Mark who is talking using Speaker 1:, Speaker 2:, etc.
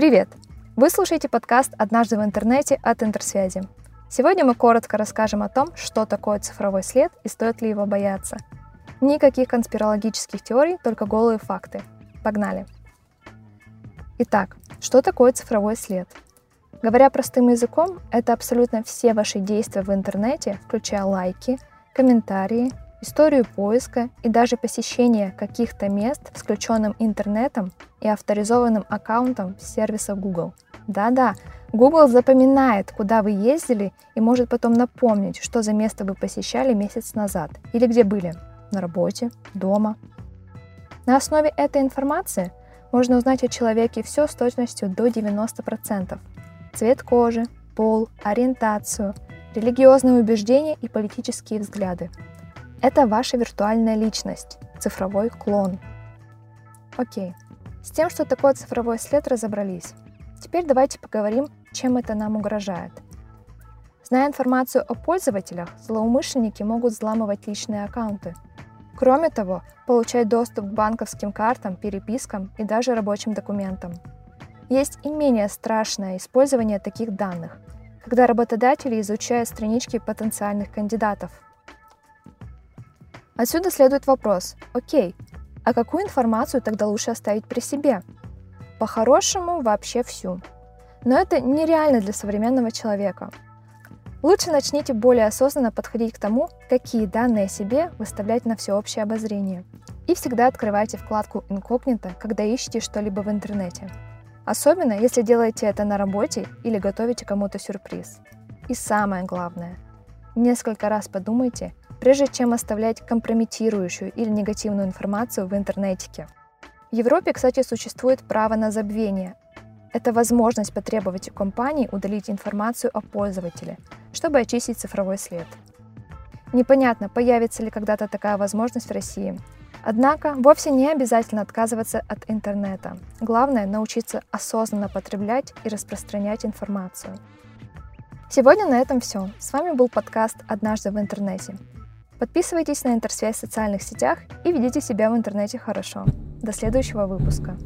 Speaker 1: Привет! Вы слушаете подкаст «Однажды в интернете» от Интерсвязи. Сегодня мы коротко расскажем о том, что такое цифровой след и стоит ли его бояться. Никаких конспирологических теорий, только голые факты. Погнали! Итак, что такое цифровой след? Говоря простым языком, это абсолютно все ваши действия в интернете, включая лайки, комментарии, историю поиска и даже посещение каких-то мест с включенным интернетом и авторизованным аккаунтом сервиса Google. Да-да, Google запоминает, куда вы ездили и может потом напомнить, что за место вы посещали месяц назад или где были – на работе, дома. На основе этой информации можно узнать о человеке все с точностью до 90%. Цвет кожи, пол, ориентацию, религиозные убеждения и политические взгляды – это ваша виртуальная личность, цифровой клон. Окей, с тем, что такое цифровой след, разобрались. Теперь давайте поговорим, чем это нам угрожает. Зная информацию о пользователях, злоумышленники могут взламывать личные аккаунты. Кроме того, получать доступ к банковским картам, перепискам и даже рабочим документам. Есть и менее страшное использование таких данных, когда работодатели изучают странички потенциальных кандидатов – Отсюда следует вопрос, окей, а какую информацию тогда лучше оставить при себе? По-хорошему, вообще всю. Но это нереально для современного человека. Лучше начните более осознанно подходить к тому, какие данные о себе выставлять на всеобщее обозрение. И всегда открывайте вкладку «Инкогнито», когда ищете что-либо в интернете. Особенно, если делаете это на работе или готовите кому-то сюрприз. И самое главное, несколько раз подумайте, прежде чем оставлять компрометирующую или негативную информацию в интернете. В Европе, кстати, существует право на забвение. Это возможность потребовать у компании удалить информацию о пользователе, чтобы очистить цифровой след. Непонятно, появится ли когда-то такая возможность в России. Однако вовсе не обязательно отказываться от интернета. Главное научиться осознанно потреблять и распространять информацию. Сегодня на этом все. С вами был подкаст «Однажды в интернете». Подписывайтесь на интерсвязь в социальных сетях и ведите себя в интернете хорошо. До следующего выпуска.